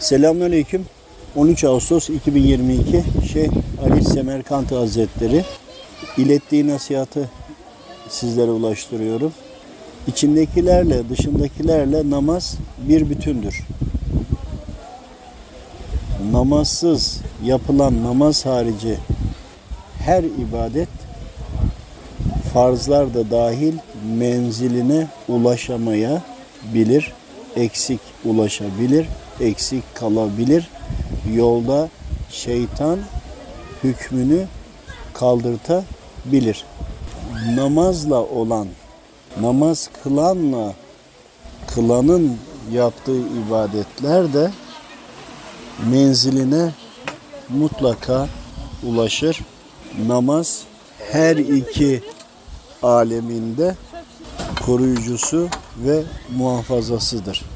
Selamünaleyküm. 13 Ağustos 2022 Şeyh Ali Semerkant Hazretleri ilettiği nasihatı sizlere ulaştırıyorum. İçindekilerle dışındakilerle namaz bir bütündür. Namazsız yapılan namaz harici her ibadet farzlar da dahil menziline ulaşamaya bilir, eksik ulaşabilir, eksik kalabilir. Yolda şeytan hükmünü kaldırtabilir. Namazla olan, namaz kılanla kılanın yaptığı ibadetler de menziline mutlaka ulaşır. Namaz her iki aleminde koruyucusu ve muhafazasıdır.